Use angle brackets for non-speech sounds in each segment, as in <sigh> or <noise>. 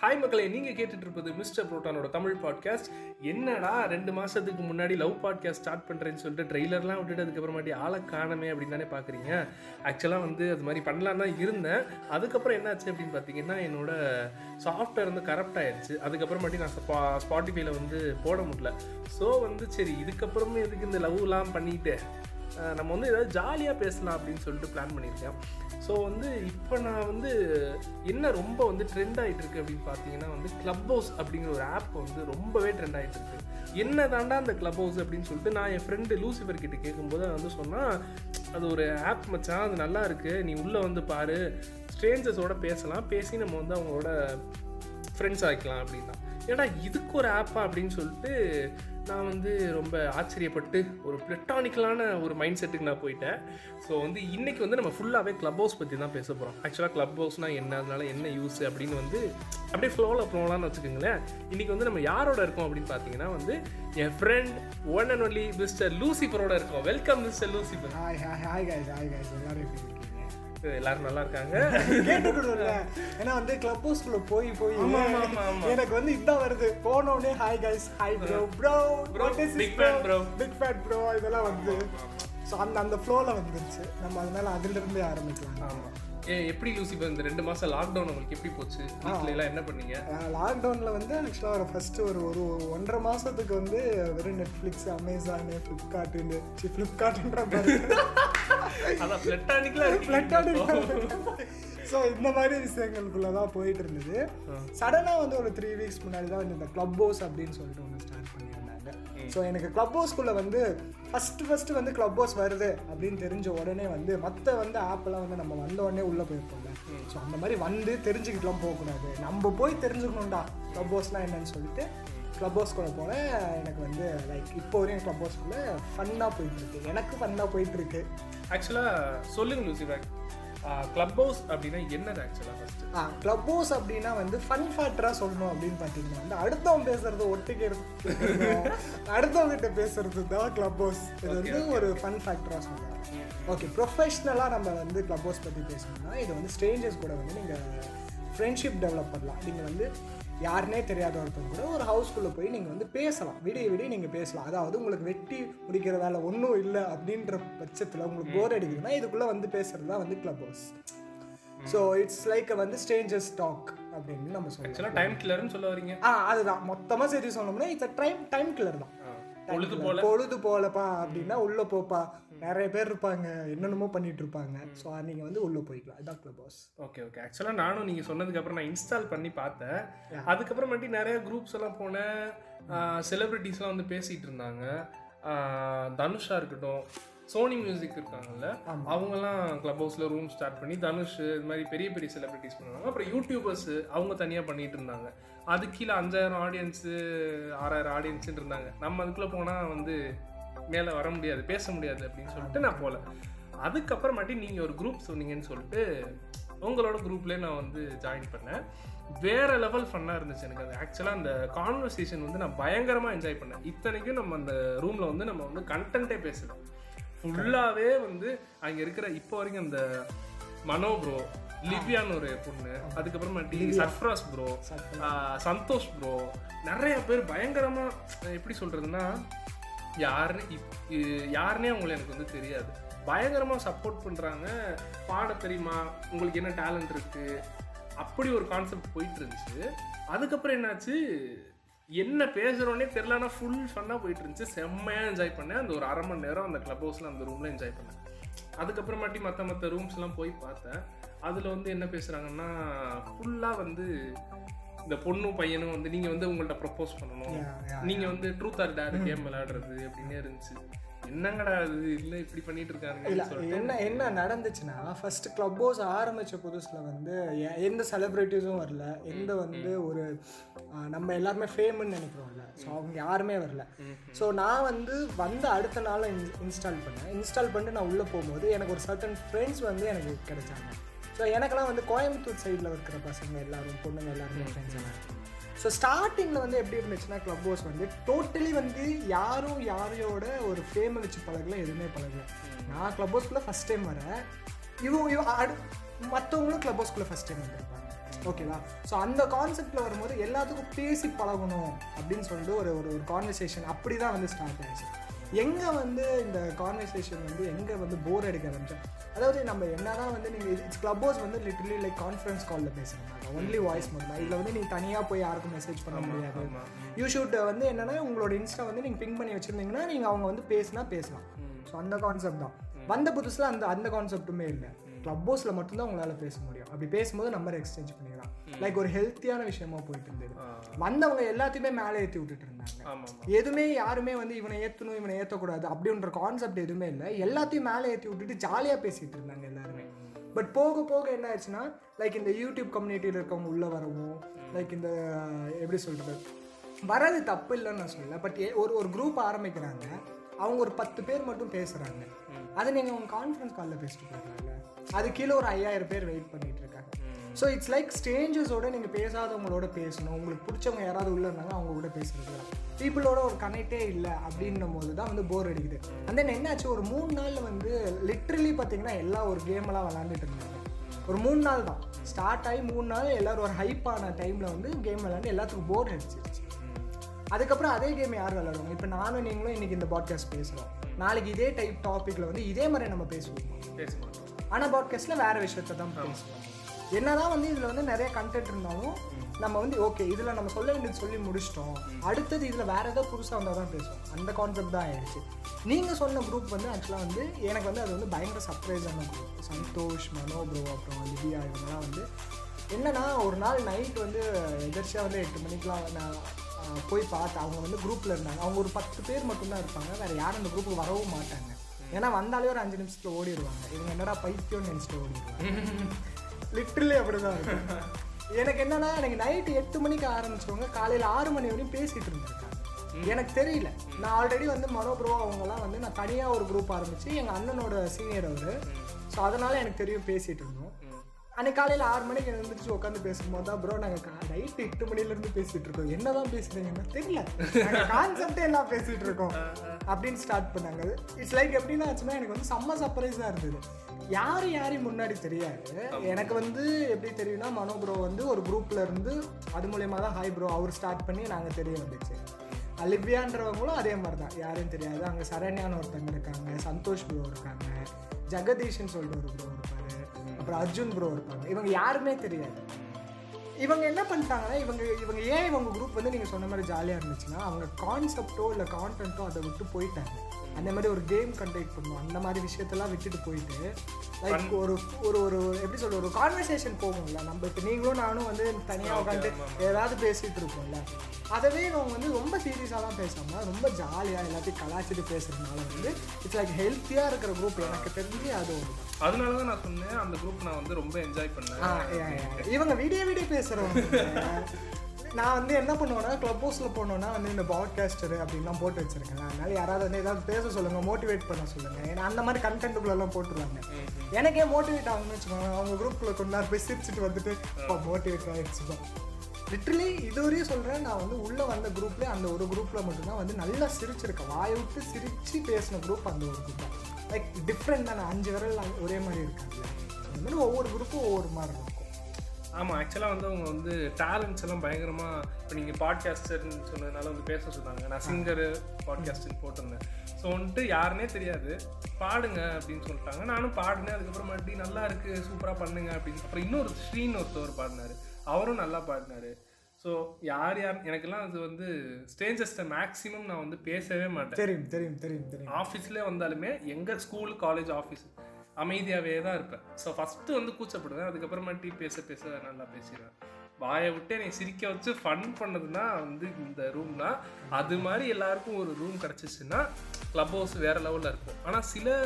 Hi மக்களே நீங்க கேட்டுட்டு இருப்பது மிஸ்டர் புரோட்டானோட தமிழ் பாட்காஸ்ட் என்னடா ரெண்டு மாசத்துக்கு முன்னாடி லவ் பாட்காஸ்ட் ஸ்டார்ட் பண்றேன்னு சொல்லிட்டு ட்ரெய்லர்லாம் விட்டுட்டு அதுக்கப்புறமாட்டி ஆளை காணமே அப்படின்னு தானே பாக்குறீங்க? ஆக்சுவலாக வந்து அது மாதிரி பண்ணலாம் தான் இருந்தேன். அதுக்கப்புறம் என்னாச்சு அப்படின்னு பார்த்தீங்கன்னா என்னோட சாஃப்ட்வேர் வந்து கரப்ட் ஆயிடுச்சு. அதுக்கப்புறமாட்டி நான் ஸ்பா ஸ்பாட்டிஃபைல வந்து போட முடியல. ஸோ வந்து சரி இதுக்கப்புறமே எதுக்கு இந்த லவ்லாம் பண்ணிட்டு நம்ம வந்து ஏதாவது ஜாலியாக பேசலாம் அப்படின்னு சொல்லிட்டு பிளான் பண்ணியிருக்கேன். ஸோ வந்து இப்போ நான் வந்து என்ன ரொம்ப வந்து ட்ரெண்ட் ஆகிட்டு இருக்கு அப்படின்னு பார்த்தீங்கன்னா வந்து கிளப் ஹவுஸ் அப்படிங்கிற ஒரு ஆப் வந்து ரொம்பவே ட்ரெண்ட் ஆகிட்டு இருக்கு என்ன தாண்டா அந்த கிளப் ஹவுஸ் அப்படின்னு சொல்லிட்டு நான் என் ஃப்ரெண்டு லூசிஃபர் கிட்ட கேட்கும்போது வந்து சொன்னால் அது ஒரு ஆப் மச்சான் அது நல்லா இருக்கு. நீ உள்ளே வந்து பாரு. ஸ்ட்ரேஞ்சர்ஸோட பேசலாம். பேசி நம்ம வந்து அவங்களோட ஃப்ரெண்ட்ஸ் ஆகிக்கலாம் அப்படின்னா. ஏன்னா இதுக்கு ஒரு ஆப்பா அப்படின்னு சொல்லிட்டு நான் வந்து ரொம்ப ஆச்சரியப்பட்டு ஒரு பிளட்டானிக்கலான ஒரு மைண்ட் செட்டுக்கு நான் போயிட்டேன். ஸோ வந்து இன்றைக்கி வந்து நம்ம ஃபுல்லாகவே க்ளப் ஹவுஸ் பற்றி தான் பேச போகிறோம் ஆக்சுவலாக க்ளப் ஹவுஸ்னால் என்ன? அதனால என்ன யூஸ் அப்படின்னு வந்து அப்படியே ஃப்ளோவில் போகலான்னு வச்சுக்கோங்களேன். இன்றைக்கி வந்து நம்ம யாரோட இருக்கோம் அப்படின்னு பார்த்தீங்கன்னா வந்து என் friend one and only mister லூசிஃபரோட இருக்கோம். Welcome mister Lucifer hi hi hi guys hi guys எல்லாரும் எல்லாரும் நல்லா இருக்காங்க. கேட்டுக்கணும்ல ஏன்னா வந்து கிளப் ஹவுஸ்க்குள்ள போய் போய். எனக்கு வந்து இதான் வருது. போன உடனே hi guys hi bro bro Bro, big fan, bro. Big fat bro இதெல்லாம் வந்து ஸோ அந்த அந்த ஃப்ளோவில் வந்துருச்சு. நம்ம அதனால அதுல இருந்தே ஆரம்பிக்கலாம். ஆமாம் ஏ எப்படி லூசிஃபர் இந்த ரெண்டு மாதம் லாக்டவுன் உங்களுக்கு எப்படி போச்சு? வீட்டில எல்லாம் என்ன பண்ணீங்க? லாக்டவுனில் வந்து ஆக்சுவலாக ஒரு ஃபஸ்ட்டு ஒரு ஒரு ஒன்றரை மாதத்துக்கு வந்து வெறும் நெட்ஃப்ளிக்ஸ் அமேசானு ஃப்ளிப்கார்ட்டுன்னு ஃப்ளிப்கார்ட்டுன்ற மாதிரி. அதான் பிளட்டானிக்கலா ஸோ <laughs> இந்த மாதிரி விஷயங்களுக்குள்ள தான் போயிட்டு இருந்தது சடனாக வந்து ஒரு த்ரீ வீக்ஸ் முன்னாடி தான் வந்து இந்த கிளப் ஹவுஸ் அப்படின்னு சொல்லிட்டு ஒன்று ஸ்டார்ட் பண்ணியிருந்தாங்க. ஸோ எனக்கு கிளப் ஹவுஸ்க்குள்ளே வந்து ஃபஸ்ட்டு ஃபஸ்ட்டு வந்து கிளப் ஹவுஸ் வருது அப்படின்னு தெரிஞ்ச உடனே வந்து மற்ற வந்து ஆப்பெல்லாம் வந்து நம்ம வந்த உடனே உள்ளே போயிருப்போம்ல. ஸோ அந்த மாதிரி வந்து தெரிஞ்சுக்கிட்டுலாம் போகக்கூடாது. நம்ம போய் தெரிஞ்சுக்கணும்டா கிளப் ஹவுஸ்லாம் என்னன்னு சொல்லிட்டு கிளப் ஹவுஸ்குள்ளே போனேன் எனக்கு வந்து லைக் இப்போ வரையும் கிளப் ஹவுஸ்குள்ளே ஃபன்னாக போயிட்டுருக்கு. எனக்கு ஃபன்னாக போயிட்டுருக்கு. ஆக்சுவலா சொல்லுங்க லூசிஃபர் கிளப் ஹவுஸ் அப்படின்னா என்னது ஆக்சுவலா ஃபர்ஸ்ட் ஆ கிளப் ஹவுஸ் அப்படின்னா வந்து ஃபன் ஃபேக்டராக சொல்லணும் அப்படின்னு பார்த்தீங்கன்னா வந்து அடுத்தவன் பேசுறது ஒட்டுக்கு <laughs> அடுத்தவங்கிட்ட பேசுறது தான் கிளப் ஹவுஸ் இது வந்து ஒரு ஃபன் ஃபேக்டராக சொல்லலாம். ஓகே ப்ரொஃபஷ்னலாக நம்ம வந்து கிளப் ஹவுஸ் பற்றி பேசணும்னா இது வந்து ஸ்ட்ரேஞ்சர்ஸ் கூட வந்து நீங்கள் ஃப்ரெண்ட்ஷிப் டெவலப் பண்ணலாம். நீங்கள் வந்து யாருனே தெரியாத ஒருத்தவங்க கூட ஒரு ஹவுஸ்குள்ளே போய் நீங்கள் வந்து பேசலாம். விடிய விடிய நீங்கள் பேசலாம். அதாவது உங்களுக்கு வெட்டி முடிக்கிற வேலை ஒன்றும் இல்லை அப்படின்ற பட்சத்தில் உங்களுக்கு போர் அடிக்குதுன்னா இதுக்குள்ளே வந்து பேசுறது தான் வந்து Clubhouse so it's like வந்து ஸ்ட்ரேஞ்சர்ஸ் டாக் அப்படின்னு நம்ம சொல்லலாம் டைம் கில்லர்னு சொல்ல வரீங்க. ஆ அதுதான். மொத்தமாக சரி சொல்லணும்னா இட்ஸ் டைம் டைம் கில்லர் தான். பொழுது போல. பொழுது போலப்பா அப்படின்னா உள்ள போப்பா. நிறைய பேர் இருப்பாங்க என்னென்னமோ பண்ணிட்டு இருப்பாங்க. ஸோ நீங்க வந்து உள்ள போய்க்கலாம். இதான் கிளப் ஹவுஸ் ஓகே ஓகே ஆக்சுவலாக நானும் நீங்கள் சொன்னதுக்கு அப்புறம் நான் இன்ஸ்டால் பண்ணி பார்த்தேன். அதுக்கப்புறமேட்டி நிறைய குரூப்ஸ் எல்லாம் போனேன். செலிபிரிட்டிஸ்லாம் வந்து பேசிகிட்டு இருந்தாங்க. ஆஹ் தனுஷா இருக்கட்டும் சோனி மியூசிக் இருக்காங்கல்ல அவங்கெல்லாம் கிளப் ஹவுஸில் ரூம் ஸ்டார்ட் பண்ணி தனுஷ் இது மாதிரி பெரிய பெரிய செலிபிரிட்டிஸ் பண்ணுவாங்க அப்புறம் யூடியூபர்ஸ் அவங்க தனியாக பண்ணிட்டு இருந்தாங்க. அது கீழே அஞ்சாயிரம் ஆடியன்ஸு ஆறாயிரம் ஆடியன்ஸுன்னு இருந்தாங்க. நம்ம அதுக்குள்ளே போனால் வந்து மேலே வர முடியாது பேச முடியாது அப்படின்னு சொல்லிட்டு நான் போகல அதுக்கப்புறமாட்டி நீங்கள் ஒரு குரூப் சொன்னீங்கன்னு சொல்லிட்டு உங்களோட குரூப்லேயே நான் வந்து ஜாயின் பண்ணேன். வேற லெவல் ஃபன்னாக இருந்துச்சு எனக்கு. அது ஆக்சுவலாக அந்த கான்வர்சேஷன் வந்து நான் பயங்கரமாக என்ஜாய் பண்ணேன். இத்தனைக்கும் நம்ம அந்த ரூமில் வந்து நம்ம வந்து கண்டென்ட்டே பேசலாம் ஃபுல்லாகவே வந்து அங்கே இருக்கிற இப்போ வரைக்கும் அந்த மனோ ப்ரோ லிவ்யான்னு ஒரு பொண்ணு அதுக்கப்புறமாட்டி சர்ஃப்ராஸ் ப்ரோ சந்தோஷ் ப்ரோ நிறைய பேர் பயங்கரமாக எப்படி சொல்கிறதுனா யாருன்னு இப்- யாருன்னே அவங்கள எனக்கு வந்து தெரியாது. பயங்கரமாக சப்போர்ட் பண்ணுறாங்க பாட தெரியுமா? உங்களுக்கு என்ன டேலண்ட் இருக்குது அப்படி ஒரு கான்செப்ட் போயிட்டு இருந்துச்சு அதுக்கப்புறம் என்னாச்சு? என்ன பேசுகிறோன்னே தெரிலனா ஃபுல் ஃபன்னாக போயிட்டு இருந்துச்சு செம்மையாக என்ஜாய் பண்ணேன். அந்த ஒரு அரை மணி நேரம் அந்த கிளப் ஹவுஸில் அந்த ரூமில் என்ஜாய் பண்ணேன். அதுக்கப்புறமாட்டி மற்ற மற்ற ரூம்ஸ்லாம் போய் பார்த்தேன். அதில் வந்து என்ன பேசுகிறாங்கன்னா ஃபுல்லாக வந்து இந்த பொண்ணும் பையனும் வந்து நீங்கள் வந்து உங்கள்ட்ட ப்ரப்போஸ் பண்ணணும். நீங்க வந்து ட்ரூத் ஆர் டேர் கேம் விளையாடுறது அப்படின்னு இருந்துச்சு. என்னங்கடா இது இல்ல இப்படி பண்ணிட்டு இருக்காங்க என்ன என்ன நடந்துச்சுன்னா ஃபர்ஸ்ட் கிளப் ஹவுஸ் ஆரம்பிச்ச புதுசுல வந்து எந்த செலிபிரிட்டிஸும் வரல. எந்த வந்து ஒரு நம்ம எல்லாருமே ஃபேம்னு நினைக்கிறோம்ல. ஸோ அவங்க யாருமே வரல. ஸோ நான் வந்து வந்த அடுத்த நாள் இன்ஸ்டால் பண்ணேன். இன்ஸ்டால் பண்ணிட்டு நான் உள்ளே போகும்போது எனக்கு ஒரு சர்டன் ஃப்ரெண்ட்ஸ் வந்து எனக்கு கிடைச்சாங்க. ஸோ எனக்கெல்லாம் வந்து கோயம்புத்தூர் சைடில் இருக்கிற பசங்க எல்லாரும் பொண்ணுங்க எல்லாருமே ஃப்ரெண்ட்ஸ் எல்லாம் ஸோ ஸ்டார்டிங்கில் வந்து எப்படி இருந்துச்சுன்னா கிளப் ஹவுஸ் வந்து டோட்டலி வந்து யாரும் யாரையோட ஒரு ஃபேமை வச்சு பழகல எதுவுமே பழகல. நான் கிளப் ஹவுஸ்க்குள்ளே ஃபஸ்ட் டைம் வரேன். இவங்க இவ அடு மற்றவங்களும் கிளப் ஹவுஸ்க்குள்ளே ஃபஸ்ட் டைம் வந்திருப்பாங்க ஓகேவா ஸோ அந்த கான்செப்டில் வரும்போது எல்லாத்துக்கும் பேசி பழகணும் அப்படின்னு சொல்லிட்டு ஒரு ஒரு ஒரு கான்வர்சேஷன் அப்படி தான் வந்து ஸ்டார்ட் ஆயிடுச்சு எங்கே வந்து இந்த கான்வர்சேஷன் வந்து எங்கே வந்து போர் அடிக்க ஆரம்பிச்சோம் அதாவது நம்ம என்னதான் வந்து நீங்கள் இட்ஸ் கிளப் ஹவுஸ் வந்து லிட்டரலி லைக் கான்ஃபரன்ஸ் காலில் பேசுகிறாங்க ஒன்லி வாய்ஸ் மட்டும் தான். இதில் வந்து நீங்கள் தனியாக போய் யாருக்கும் மெசேஜ் பண்ண முடியாது. யூ ஷூட் வந்து என்னன்னா உங்களோட இன்ஸ்டா வந்து நீங்கள் பிங் பண்ணி வச்சுருந்தீங்கன்னா நீங்கள் அவங்க வந்து பேசினா பேசலாம். ஸோ அந்த கான்செப்ட் தான். வந்த புதுசில் அந்த அந்த கான்செப்ட்டுமே இல்லை. கிளப் ஹவுஸில் மட்டும்தான் உங்களால் பேச முடியும். அப்படி பேசும்போது நம்பர் எக்ஸ்சேஞ்ச் பண்ணிக்கலாம் லைக் ஒரு ஹெல்த்தியான விஷயமா போயிட்டு இருந்தது. வந்தவங்க எல்லாத்தையுமே மேலே ஏற்றி விட்டுட்டு இருந்தாங்க. எதுவுமே யாருமே வந்து இவனை ஏற்றணும் இவனை ஏற்றக்கூடாது அப்படின்ற கான்செப்ட் எதுவுமே இல்லை. எல்லாத்தையும் மேலே ஏற்றி விட்டுட்டு ஜாலியாக பேசிட்டு இருந்தாங்க எல்லாருமே. பட் போக போக என்ன ஆயிடுச்சுன்னா லைக் இந்த யூடியூப் கம்யூனிட்டியில் இருக்கவங்க உள்ளே வரவும் லைக் இந்த எப்படி சொல்கிறது வரது தப்பு இல்லைன்னு நான் சொல்லல. பட் ஒரு ஒரு குரூப் ஆரம்பிக்கிறாங்க. அவங்க ஒரு பத்து பேர் மட்டும் பேசுகிறாங்க அதை நீங்கள் உங்கள் கான்ஃபரன்ஸ் காலில் பேசிட்டு போயிடலாம்ல அது கீழே ஒரு ஐயாயிரம் பேர் வெயிட் பண்ணிட்டு இருக்காங்க. ஸோ இட்ஸ் லைக் ஸ்ட்ரேஞ்சர்ஸோட நீங்கள் பேசாதவங்களோட பேசணும். உங்களுக்கு பிடிச்சவங்க யாராவது உள்ள இருந்தாங்க அவங்க கூட பேசுறது பீப்புளோட ஒரு கனெக்டே இல்லை அப்படின்னும் போது தான் வந்து போர் அடிக்குது. அந்த என்னாச்சு? ஒரு மூணு நாளில் வந்து லிட்ரலி பார்த்தீங்கன்னா எல்லா ஒரு கேமெல்லாம் விளாண்டுட்டு இருந்தாங்க. ஒரு மூணு நாள் தான். ஸ்டார்ட் ஆகி மூணு நாள் எல்லாரும் ஒரு ஹைப்பான டைமில் வந்து கேம் விளாண்டு எல்லாத்துக்கும் போர் அடிச்சிருச்சு. அதுக்கப்புறம் அதே கேம் யார் விளாடுவாங்க இப்போ நானும் நீங்களும் இன்னைக்கு இந்த பாட்காஸ்ட் பேசுகிறோம் நாளைக்கு இதே டைப் டாப்பிக்கில் வந்து இதே மாதிரி நம்ம பேசுவோம். பேச மாட்டோம் ஆனால் பாட்காஸ்ட்டில் வேறு விஷயத்தை தான் பேசுவோம். என்னதான் வந்து இதில் வந்து நிறைய கண்டென்ட் இருந்தாலும் நம்ம வந்து ஓகே இதில் நம்ம சொல்ல வேண்டியது சொல்லி முடிச்சிட்டோம். அடுத்தது இதில் வேறு ஏதாவது புதுசாக வந்தால் தான் பேசுவோம். அந்த கான்செப்ட் தான் ஆயிடுச்சு. நீங்கள் சொன்ன குரூப் வந்து ஆக்சுவலாக வந்து எனக்கு வந்து அது வந்து பயங்கர சர்ப்ரைஸான குரூப் சந்தோஷ் மனோ ப்ரோ அப்புறம் லிபியா இவங்கெல்லாம் வந்து என்னன்னா ஒரு நாள் நைட் வந்து எதிர்ச்சியாக வந்து எட்டு மணிக்கெலாம் நான் போய் பார்த்தேன் அவங்க வந்து குரூப்பில் இருந்தாங்க. அவங்க ஒரு பத்து பேர் மட்டும்தான் இருப்பாங்க. வேறு யாரும் அந்த குரூப்புக்கு வரவும் மாட்டாங்க. ஏன்னா வந்தாலே ஒரு அஞ்சு நிமிஷத்தில் ஓடிடுவாங்க. இவங்க என்னடா பைத்தியம்னு நினச்சிட்டு ஓடிடுவாங்க. லிட்டரலி அப்படிதான் இருக்கும். எனக்கு என்னன்னா எனக்கு நைட்டு எட்டு மணிக்கு ஆரம்பிச்சவங்க காலையில் ஆறு மணி வரையும் பேசிட்டு இருந்திருக்காங்க. எனக்கு தெரியல. நான் ஆல்ரெடி வந்து மனோப்ரோ அவங்கெல்லாம் வந்து நான் தனியாக ஒரு குரூப் ஆரம்பிச்சு எங்கள் அண்ணனோட சீனியர் அவர். ஸோ அதனால எனக்கு தெரியும் பேசிட்டு இருந்தோம். அன்னைக்கு காலையில் ஆறு மணிக்கு எழுந்திரிச்சு உட்காந்து பேசும்போது தான் ப்ரோ நாங்கள் நைட் எட்டு மணிலேருந்து பேசிட்டு இருக்கோம். என்னதான் பேசுறீங்கன்னா தெரியல. நாங்கள் கான்செப்டே எல்லாம் பேசிட்டு இருக்கோம். அப்படின்னு ஸ்டார்ட் பண்ணாங்க. இட்ஸ் லைக் எப்படின்னா ஆச்சுன்னா எனக்கு வந்து செம்ம சர்ப்ரைஸாக இருந்தது. யார் யாரையும் முன்னாடி தெரியாது. எனக்கு வந்து எப்படி தெரியும்னா மனோ ப்ரோ வந்து ஒரு குரூப்ல இருந்து அது மூலியமா தான் ஹாய் ப்ரோ அவர் ஸ்டார்ட் பண்ணி நாங்கள் தெரிய வந்துச்சு. லிவ்யான்றவங்களும் அதே மாதிரி தான் யாரையும் தெரியாது. அங்கே சரண்யான்னு ஒருத்தங்க இருக்காங்க சந்தோஷ் ப்ரோ இருக்காங்க ஜெகதீஷன் சொல்லிட்டு ஒரு ப்ரோ இருப்பாரு அப்புறம் அர்ஜுன் ப்ரோ இருப்பாங்க. இவங்க யாருமே தெரியாது. இவங்க என்ன பண்ணிட்டாங்கன்னா இவங்க இவங்க ஏன் இவங்க குரூப் வந்து நீங்கள் சொன்ன மாதிரி ஜாலியாக இருந்துச்சுன்னா அவங்க கான்செப்டோ இல்லை கான்டென்ட்டோ அதை விட்டு போயிட்டாங்க. அந்த மாதிரி ஒரு கேம் கண்டக்ட் பண்ணுவோம். அந்த மாதிரி விஷயத்தெல்லாம் விட்டுட்டு போயிட்டு லைக் ஒரு ஒரு ஒரு எப்படி சொல்ற ஒரு கான்வர்சேஷன் போகும்ல நம்ம இப்போ நீங்களும் நானும் வந்து தனியாக உட்காந்து ஏதாவது பேசிட்டு இருப்போம்ல. அதவே இவங்க வந்து ரொம்ப சீரியஸாலாம் பேசாம ரொம்ப ஜாலியாக எல்லாத்தையும் கலாச்சிட்டு பேசுறதுனால வந்து இட்ஸ் லைக் ஹெல்த்தியாக இருக்கிற குரூப் எனக்கு தெரிஞ்சு அது ஒன்று அதனால தான் நான் சொன்னேன் அந்த குரூப் நான் வந்து ரொம்ப என்ஜாய் பண்ணேன். இவங்க விடிய விடிய பேசுறவங்க. நான் வந்து என்ன பண்ணுவேன்னா கிளப் ஹவுஸில் போனோன்னா வந்து இந்த பாட்காஸ்டர் அப்படின்லாம் போட்டு வச்சிருக்கேன் அதனால யாராவது வந்து ஏதாவது பேச சொல்லுங்க மோட்டிவேட் பண்ண சொல்லுங்க. ஏன்னா அந்த மாதிரி கண்டென்ட்டுக்குள்ளெல்லாம் போட்டுருவாங்க. எனக்கே மோட்டிவேட் ஆகணும்னு வச்சுக்கோங்க அவங்க குரூப்பில் நேரம் போய் சிரிச்சுட்டு வந்துட்டு இப்போ மோட்டிவேட் ஆகிடுச்சுப்பா லிட்ரலி இதுவரையும் சொல்கிறேன் நான் வந்து உள்ளே வந்த குரூப்லேயே அந்த ஒரு குரூப்பில் மட்டும்தான் வந்து நல்லா சிரிச்சிருக்கேன். வாயை விட்டு சிரிச்சு பேசின குரூப் அந்த ஒரு குரூப் லைக் டிஃப்ரெண்ட் தானே. அஞ்சு விரல் ஒரே மாதிரி இருக்காங்க அந்த மாதிரி ஒவ்வொரு குரூப்பும் ஒவ்வொரு மாதிரி இருக்கும். ஆமாம் ஆக்சுவலாக வந்து அவங்க வந்து டேலண்ட்ஸ் எல்லாம் பயங்கரமாக இப்போ நீங்கள் பாட்காஸ்டர்னு சொன்னதுனால வந்து பேச சொன்னாங்க. நான் சிங்கரு பாட்காஸ்டர்னு போட்டிருந்தேன். ஸோ வந்துட்டு யாருனே தெரியாது. பாடுங்க அப்படின்னு சொல்லிட்டாங்க. நானும் பாடினேன். அதுக்கப்புறம் மறுபடியும் நல்லா இருக்குது சூப்பராக பண்ணுங்க அப்படின்னு. அப்புறம் இன்னொரு ஸ்ரீன்னு ஒருத்தவர் பாடினார். அவரும் நல்லா பாடினாரு. ஸோ யார் யார் எனக்கெல்லாம் அது வந்து ஸ்டேஞ்சஸ்ட்டை மேக்ஸிமம் நான் வந்து பேசவே மாட்டேன். தெரியும் தெரியும் தெரியும் தெரியும். ஆஃபீஸ்லேயே வந்தாலுமே எங்கள் ஸ்கூல் காலேஜ் ஆஃபீஸ் அமைதியாகவே தான் இருப்பேன். ஸோ ஃபஸ்ட்டு வந்து கூச்சப்படுவேன் அதுக்கப்புறமாட்டி பேச பேச நல்லா பேசிடுவேன். வாயை விட்டு என்னை சிரிக்க வச்சு ஃபன் பண்ணதுன்னா வந்து இந்த ரூம் தான் அது மாதிரி எல்லாருக்கும் ஒரு ரூம் கிடச்சிச்சுன்னா க்ளப் ஹவுஸ் வேற லெவலில் இருக்கும். ஆனால் சில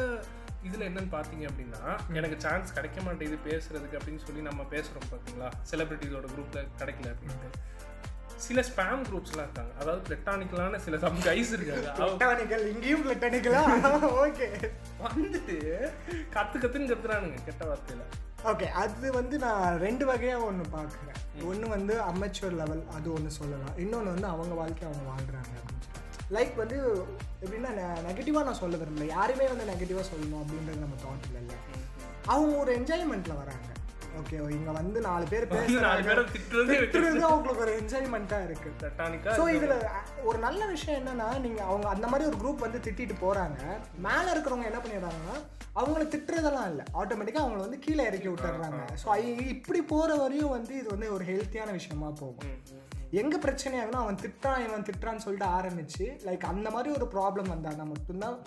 இதில் என்னன்னு பார்த்தீங்க அப்படின்னா எனக்கு சான்ஸ் கிடைக்க மாட்டேங்குது பேசுறதுக்கு அப்படின்னு சொல்லி நம்ம பேசுகிறோம் பார்த்தீங்களா செலிபிரிட்டிஸோட குரூப்பில் கிடைக்கல அப்படின்ட்டு. சில ஸ்பேம் குரூப்ஸ்லாம் இருக்காங்க. அதாவது பிளட்டானிக்கலான சில சம் கைஸ் இருக்காங்க. <laughs> பிளட்டானிக்கல் இங்கேயும் பிளட்டானிக்கலா ஓகே <laughs> வந்துட்டு கத்து கத்துன்னு கத்துறானுங்க கெட்ட வார்த்தையில. ஓகே அது வந்து நான் ரெண்டு வகையாக ஒன்று பார்க்குறேன் ஒன்று வந்து அமெச்சுவர் லெவல் அது ஒன்று சொல்லலாம். இன்னொன்று வந்து அவங்க வாழ்க்கையை அவங்க வாழ்கிறாங்க லைக் வந்து எப்படின்னா நெகட்டிவாக நான் சொல்ல விரும்பல. யாருமே வந்து நெகட்டிவாக சொல்லணும் அப்படின்றது நம்ம தாட் இல்லைல்ல அவங்க ஒரு என்ஜாய்மெண்ட்டில் வராங்க. ஓகே இங்க வந்து நாலு பேர் திட்டுறது அவங்களுக்கு ஒரு என்ஜாய்மெண்ட்டா இருக்கு. ஸோ இதுல ஒரு நல்ல விஷயம் என்னன்னா நீங்க அவங்க அந்த மாதிரி ஒரு குரூப் வந்து திட்டிட்டு போறாங்க. மேல இருக்கிறவங்க என்ன பண்ணிடுறாங்கன்னா அவங்கள திட்டுறதெல்லாம் இல்லை. ஆட்டோமேட்டிக்கா அவங்கள வந்து கீழே இறக்கி விட்டுறாங்க. ஸோ இப்படி போற வரையும் வந்து இது வந்து ஒரு ஹெல்த்தியான விஷயமா போகும். எங்க பிரச்சனை ஆகுனா அவன் திட்டான் இவன் திட்டுறான்னு சொல்லிட்டு ஆரம்பிச்சு லைக் அந்த மாதிரி ஒரு ப்ராப்ளம் வந்தாங்கன்னா மட்டும்தான்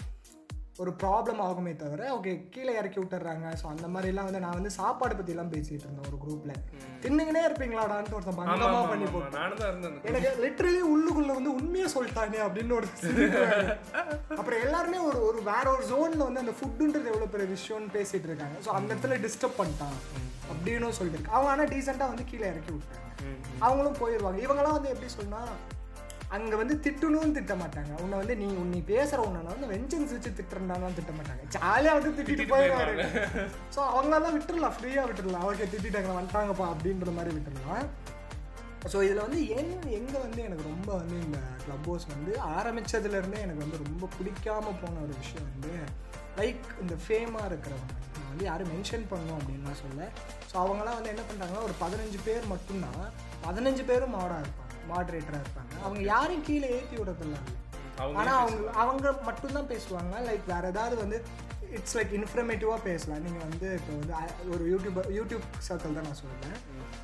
ஒரு ப்ராப்ளம் ஆகுமே தவிர ஓகே கீழே இறக்கி விட்டுறாங்க. ஸோ அந்த மாதிரிலாம் வந்து நான் வந்து சாப்பாடு பற்றிலாம் பேசிட்டு இருந்தேன் ஒரு குரூப்ல தின்னுங்கனே இருப்பீங்களாடான்ட்டு ஒருத்தன் பங்கமா பண்ணி போட்டு நானும் தான் இருந்தேன் அந்த எனக்கு லிட்டரலி உள்ளுக்குள்ள வந்து உண்மையை சொல்லிட்டானே அப்படின்னு ஒரு. அப்புறம் எல்லாருமே ஒரு ஒரு வேற ஒரு ஜோன்ல வந்து அந்த ஃபுட்டுன்றது எவ்வளவு பெரிய விஷயம்னு பேசிட்டு இருக்காங்க. ஸோ அந்த இடத்துல டிஸ்டர்ப் பண்ணிட்டான். அப்படின்னு சொல்லிட்டு அவங்க ஆனால் டீசெண்டாக வந்து கீழே இறக்கி விட்டாங்க அவங்களும் போயிடுவாங்க இவங்கெல்லாம் வந்து எப்படி சொன்னா அங்க வந்து திட்டணும்னு திட்ட மாட்டாங்க. உன்னை வந்து நீ நீ பேசுற உன்னை வந்து வெஞ்சன்ஸ் வச்சு திட்டுறான்னு திட்ட மாட்டாங்க. ஜாலியா வந்து திட்டிட்டு போயிடுவாரு ஸோ அவங்களெல்லாம் விட்டுறலாம். ஃப்ரீயா விட்டுறலாம். ஓகே திட்டிட்டாங்க வந்துட்டாங்கப்பா அப்படின்ற மாதிரி விட்டுறலாம். ஸோ இதில் வந்து என் எங்கே வந்து எனக்கு ரொம்ப வந்து இந்த க்ளப் ஹவுஸ் வந்து ஆரம்பிச்சதுலேருந்தே எனக்கு வந்து ரொம்ப பிடிக்காம போன ஒரு விஷயம் வந்து லைக் இந்த ஃபேமாக இருக்கிறவங்க. நான் வந்து யாரும் மென்ஷன் பண்ணணும் அப்படின்லாம் சொல்ல ஸோ அவங்களாம் வந்து என்ன பண்ணுறாங்கன்னா ஒரு பதினஞ்சு பேர் மட்டும்தான் பதினஞ்சு பேரும் மாடாக இருப்பாங்க மாடரேட்டராக இருப்பாங்க. அவங்க யாரையும் கீழே ஏற்றி விடுறதில்ல. அவங்க ஆனால் அவங்க அவங்க மட்டும்தான் பேசுவாங்க. லைக் வேற ஏதாவது வந்து இட்ஸ் லைக் இன்ஃபர்மேட்டிவாக பேசலாம். நீங்கள் வந்து இப்போ வந்து ஒரு யூடியூப் யூடியூப் சர்க்கிள் தான் நான் சொல்கிறேன்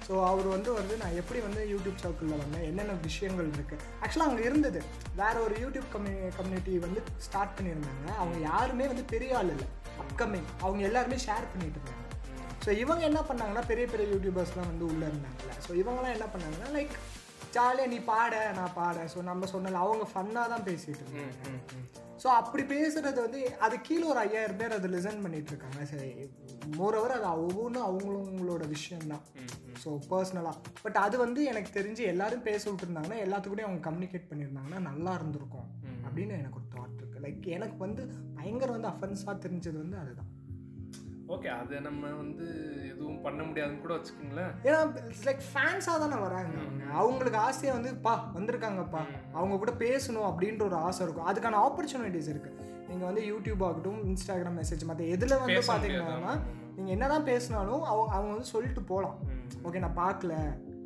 ஸோ அவர் வந்து வந்து நான் எப்படி வந்து யூடியூப் சர்க்கிளில் வந்தேன் என்னென்ன விஷயங்கள் இருக்குது ஆக்சுவலாக அங்கே இருந்தது. வேறு ஒரு யூடியூப் கம்யூ கம்யூனிட்டி வந்து ஸ்டார்ட் பண்ணியிருந்தாங்க. அவங்க யாருமே வந்து பெரிய ஆள் இல்லை. அப்கமிங் அவங்க எல்லாருமே ஷேர் பண்ணிட்டு இருந்தாங்க. ஸோ இவங்க என்ன பண்ணாங்கன்னா பெரிய பெரிய யூடியூபர்ஸ்லாம் வந்து உள்ளே இருந்தாங்கல்ல. ஸோ இவங்கலாம் என்ன பண்ணாங்கன்னா லைக் ஜாலியாக நீ பாட நான் பாட ஸோ நம்ம சொன்னல அவங்க ஃபன்னாக தான் பேசிகிட்டு இருந்தாங்க. ஸோ அப்படி பேசுறது வந்து அது கீழே ஒரு ஐயாயிரம் பேர் அதை லிசன் பண்ணிட்டு இருக்காங்க. சரி மோரோவர் அது ஒவ்வொன்றும் அவங்களோட விஷயம்தான். ஸோ பர்சனலாக பட் அது வந்து எனக்கு தெரிஞ்சு எல்லாரும் பேச விட்டுருந்தாங்கன்னா எல்லாத்துக்கூடயும் அவங்க கம்யூனிகேட் பண்ணியிருந்தாங்கன்னா நல்லா இருந்திருக்கும். அப்படின்னு எனக்கு ஒரு தாட் இருக்கு. லைக் எனக்கு வந்து பயங்கர வந்து அஃபென்ஸாக தெரிஞ்சது வந்து அதுதான். ஓகே அதை நம்ம வந்து எதுவும் பண்ண முடியாதுன்னு கூட வச்சுக்கோங்களேன். ஏன்னா லைக் ஃபேன்ஸாக தானே வராங்க அவங்க. அவங்களுக்கு ஆசையாக வந்து பா வந்திருக்காங்கப்பா. அவங்க கூட பேசணும் அப்படின்ற ஒரு ஆசை இருக்கும். அதுக்கான ஆப்பர்ச்சுனிட்டிஸ் இருக்கு. நீங்கள் வந்து யூடியூப் ஆகட்டும் இன்ஸ்டாகிராம் மெசேஜ் மற்ற எதில் வந்து பார்த்தீங்கன்னா நீங்கள் என்னதான் பேசினாலும் அவங்க அவங்க வந்து சொல்லிட்டு போகலாம் ஓகே நான் பார்க்கல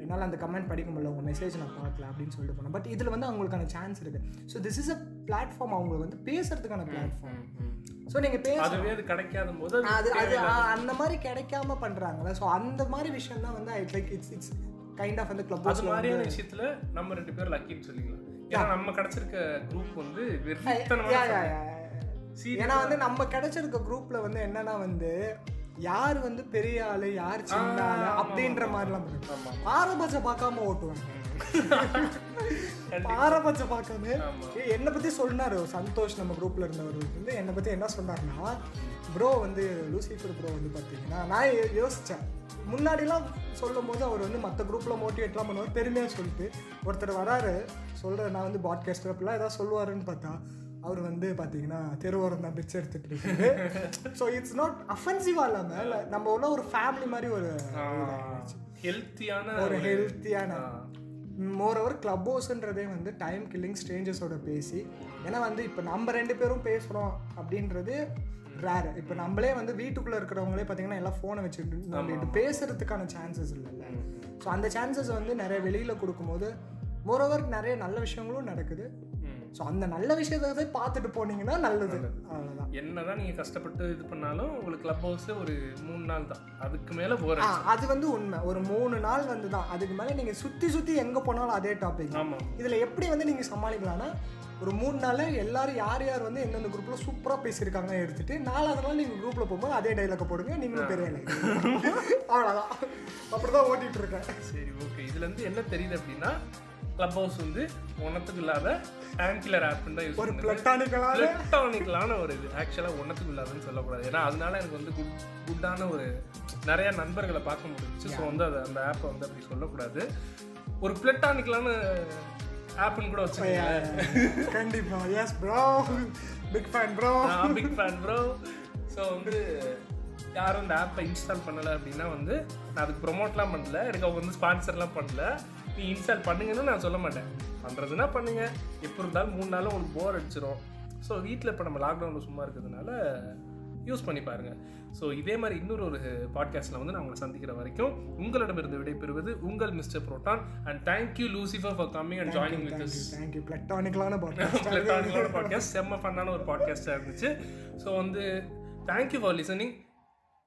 என்னால் அந்த கமெண்ட் படிக்க முடியல. உங்கள் மெசேஜ் நான் பார்க்கல அப்படின்னு சொல்லிட்டு போனேன் பட் இதில் வந்து அவங்களுக்கான சான்ஸ் இருக்குது so this is a platform அவங்களுக்கு வந்து பேசுறதுக்கான பிளாட்ஃபார்ம் ஸோ நீங்கள் பேச அதுவே அது கிடைக்காத போது அது அது அந்த மாதிரி கிடைக்காம பண்றாங்கல்ல. ஸோ அந்த மாதிரி விஷயம் தான் வந்து like it's it's kind of வந்து கிளப் அது மாதிரியான விஷயத்துல நம்ம ரெண்டு பேரும் லக்கின்னு சொல்லிக்கலாம். ஏன்னா நம்ம கிடைச்சிருக்க குரூப் வந்து ஏன்னா வந்து நம்ம கிடைச்சிருக்க குரூப்ல வந்து என்னன்னா வந்து யார் வந்து பெரிய ஆளு யார் சின்ன ஆளு அப்படின்ற மாதிரிலாம். பாரபட்சம் பார்க்காம ஓட்டுவாங்க. <laughs> பாரபட்சம் பார்க்காம என்னை பத்தி சொன்னாரு சந்தோஷ் நம்ம குரூப்ல இருந்தவர் வந்து. என்னை பத்தி என்ன சொன்னாருன்னா ப்ரோ வந்து லூசிஃபர் ப்ரோ வந்து பார்த்தீங்கன்னா நான் யோ- யோசிச்சேன். முன்னாடிலாம் சொல்லும் போது அவர் வந்து மற்ற குரூப்பில் மோட்டிவேட்லாம் பண்ணுவார். பெருமையாக சொல்லிட்டு ஒருத்தர் வராரு சொல்கிற நான் வந்து பாட்காஸ்டர் அப்படிலாம் ஏதாவது சொல்லுவாருன்னு பார்த்தா அவர் வந்து பார்த்தீங்கன்னா தெருவோரம் தான் பிச்சை எடுத்துட்டு இருக்காரு. ஸோ இட்ஸ் நாட் அஃபென்சிவாக இல்லாமல் நம்ம உள்ள ஒரு ஃபேமிலி மாதிரி ஒரு ஹெல்த்தியான ஒரு ஹெல்த்தியான மோர் ஓவர் கிளப் ஹவுஸ்ன்றதே வந்து டைம் கில்லிங் ஸ்ட்ரேஞ்சர்ஸோட பேசி ஏன்னா வந்து இப்போ நம்ம ரெண்டு பேரும் பேசுகிறோம் அப்படின்றது ரேர் இப்போ நம்மளே வந்து வீட்டுக்குள்ளே இருக்கிறவங்களே பார்த்தீங்கன்னா எல்லாம் ஃபோனை வச்சுட்டு நம்ம பேசுறதுக்கான சான்சஸ் இல்லைல்ல ஸோ அந்த சான்சஸ் வந்து நிறைய வெளியில் கொடுக்கும்போது மோரோவர் நிறைய நல்ல விஷயங்களும் நடக்குது. ஸோ அந்த நல்ல விஷயத்தை பார்த்துட்டு போனீங்கன்னா நல்லது. அவ்வளோதான் என்னதான் நீங்க கஷ்டப்பட்டு இது பண்ணாலும் உங்களுக்கு கிளப் ஹவுஸ் ஒரு மூணு நாள் தான். அதுக்கு மேல ஆ அது வந்து உண்மை. ஒரு மூணு நாள் வந்து தான். அதுக்கு மேலே நீங்கள் சுற்றி சுற்றி எங்கே போனாலும் அதே டாபிக் ஆமா. இதில் எப்படி வந்து நீங்கள் சமாளிக்கலாம்னா ஒரு மூணு நாள் எல்லாரும் யார் யார் வந்து எந்தெந்த குரூப்பில் சூப்பராக பேசியிருக்காங்க எடுத்துட்டு நாலாவது நாள் நீங்கள் குரூப்பில் போகும்போது அதே டைலாக போடுங்க நீங்களும் பெரிய அவ்வளோதான் அப்படி தான் ஓட்டிகிட்டு இருக்கேன். சரி ஓகே இதுல இருந்து என்ன தெரியுது அப்படின்னா கிளப் ஹவுஸ் வந்து ஒன்னத்துக்கு இல்லாத டைம் கில்லர் ஆப்னு தான் யூஸ் ஒரு பிளட்டானிக்கலான எலக்ட்ரானிக்கலான ஒரு இது. ஆக்சுவலாக ஒன்றத்துக்கு இல்லாதுன்னு சொல்லக்கூடாது. ஏன்னா அதனால எனக்கு வந்து குட் குட்டான ஒரு நிறைய நண்பர்களை பார்க்க முடிஞ்சுச்சு. ஸோ வந்து அது அந்த ஆப்பை வந்து அப்படி சொல்லக்கூடாது. ஒரு பிளட்டானிக்கலான ஆப்னு கூட வச்சுக்கோங்க கண்டிப்பா. Yes bro big fan bro big fan bro so வந்து யாரும் இந்த ஆப்பை இன்ஸ்டால் பண்ணலை அப்படின்னா வந்து நான் அதுக்கு ப்ரொமோட்லாம் பண்ணல. எனக்கு அவங்க வந்து ஸ்பான்சர்லாம் பண்ணல. நீ இன்ஸ்டால் பண்ணுங்கன்னு நான் சொல்ல மாட்டேன். பண்ணுறதுன்னா பண்ணுங்க. எப்போ இருந்தாலும் மூணு நாளும் உங்களுக்கு போர் அடிச்சிரும். ஸோ வீட்டில் இப்போ நம்ம லாக்டவுனில் சும்மா இருக்கிறதுனால யூஸ் பண்ணி பாருங்கள் ஸோ இதே மாதிரி இன்னொரு ஒரு பாட்காஸ்ட்டில் வந்து நான் உங்களை சந்திக்கிற வரைக்கும் உங்களிடமிருந்து விடைபெறுவது உங்கள் mister Proton. And thank you Lucifer for coming and joining with this thank you பிளட்டானிக்கலான podcast podcast செம்ம ஃபன்னான ஒரு பாட்காஸ்ட்டாக இருந்துச்சு. ஸோ வந்து தேங்க்யூ ஃபார் லிசனிங்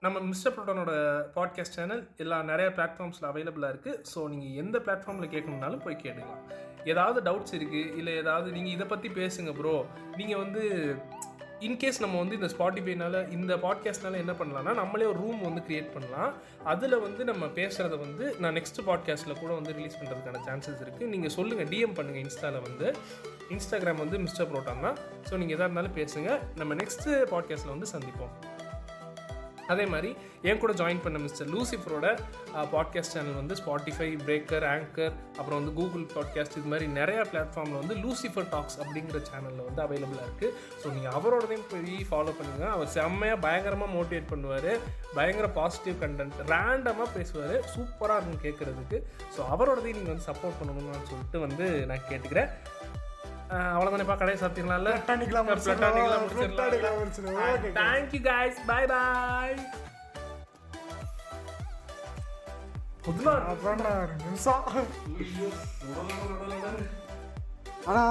நம்ம மிஸ்டர் புரோட்டானோட பாட்காஸ்ட் சேனல் எல்லா நிறைய பிளாட்ஃபார்ம்ஸில் அவைலபிளாக இருக்குது ஸோ நீங்கள் எந்த பிளாட்ஃபார்மில் கேட்கணுன்னாலும் போய் கேட்டுக்கலாம். ஏதாவது டவுட்ஸ் இருக்குது இல்லை ஏதாவது நீங்கள் இதை பற்றி பேசுங்க ப்ரோ நீங்கள் வந்து இன்கேஸ் நம்ம வந்து இந்த ஸ்பாட்டிஃபைனால இந்த பாட்காஸ்ட்னால என்ன பண்ணலாம்னா நம்மளே ஒரு ரூம் வந்து க்ரியேட் பண்ணலாம். அதில் வந்து நம்ம பேசுகிறத வந்து நான் நெக்ஸ்ட் பாட்காஸ்ட்டில் கூட வந்து ரிலீஸ் பண்ணுறதுக்கான சான்சஸ் இருக்குது நீங்கள் சொல்லுங்கள் டிஎம் பண்ணுங்கள் இன்ஸ்டாவில் வந்து. இன்ஸ்டாகிராம் வந்து மிஸ்டர் புரோட்டான் தான் ஸோ நீங்கள் எதாக இருந்தாலும் பேசுங்கள் நம்ம நெக்ஸ்ட்டு பாட்காஸ்ட்டில் வந்து சந்திப்போம். அதே மாதிரி என் கூட ஜாயின் பண்ண மிஸ்டர் லூசிஃபரோட பாட்காஸ்ட் சேனல் வந்து ஸ்பாட்டிஃபை பிரேக்கர் ஆங்கர் அப்புறம் வந்து கூகுள் பாட்காஸ்ட் இது மாதிரி நிறைய பிளாட்ஃபார்மில் வந்து லூசிஃபர் டாக்ஸ் அப்படிங்கிற சேனலில் வந்து அவைலபிளாக இருக்குது ஸோ நீங்கள் அவரோடதையும் போய் ஃபாலோ பண்ணுங்கள் அவர் செம்மையாக பயங்கரமாக மோட்டிவேட் பண்ணுவார். பயங்கர பாசிட்டிவ் கண்டென்ட் ரேண்டமாக பேசுவார். சூப்பராக இருக்கும் கேட்குறதுக்கு ஸோ அவரோடதையும் நீங்கள் வந்து சப்போர்ட் பண்ணணும்னு சொல்லிட்டு வந்து நான் கேட்டுக்கிறேன். அவ்வளோதானேப்பா கடையை சாத்திடலாம்ல? பிளட்டானிக்கலாம் பிளட்டானிக்கலாம் பிளட்டானிக்கலாம் thank you guys. Bye bye அப்புறம் நிமிஷம். ஆனா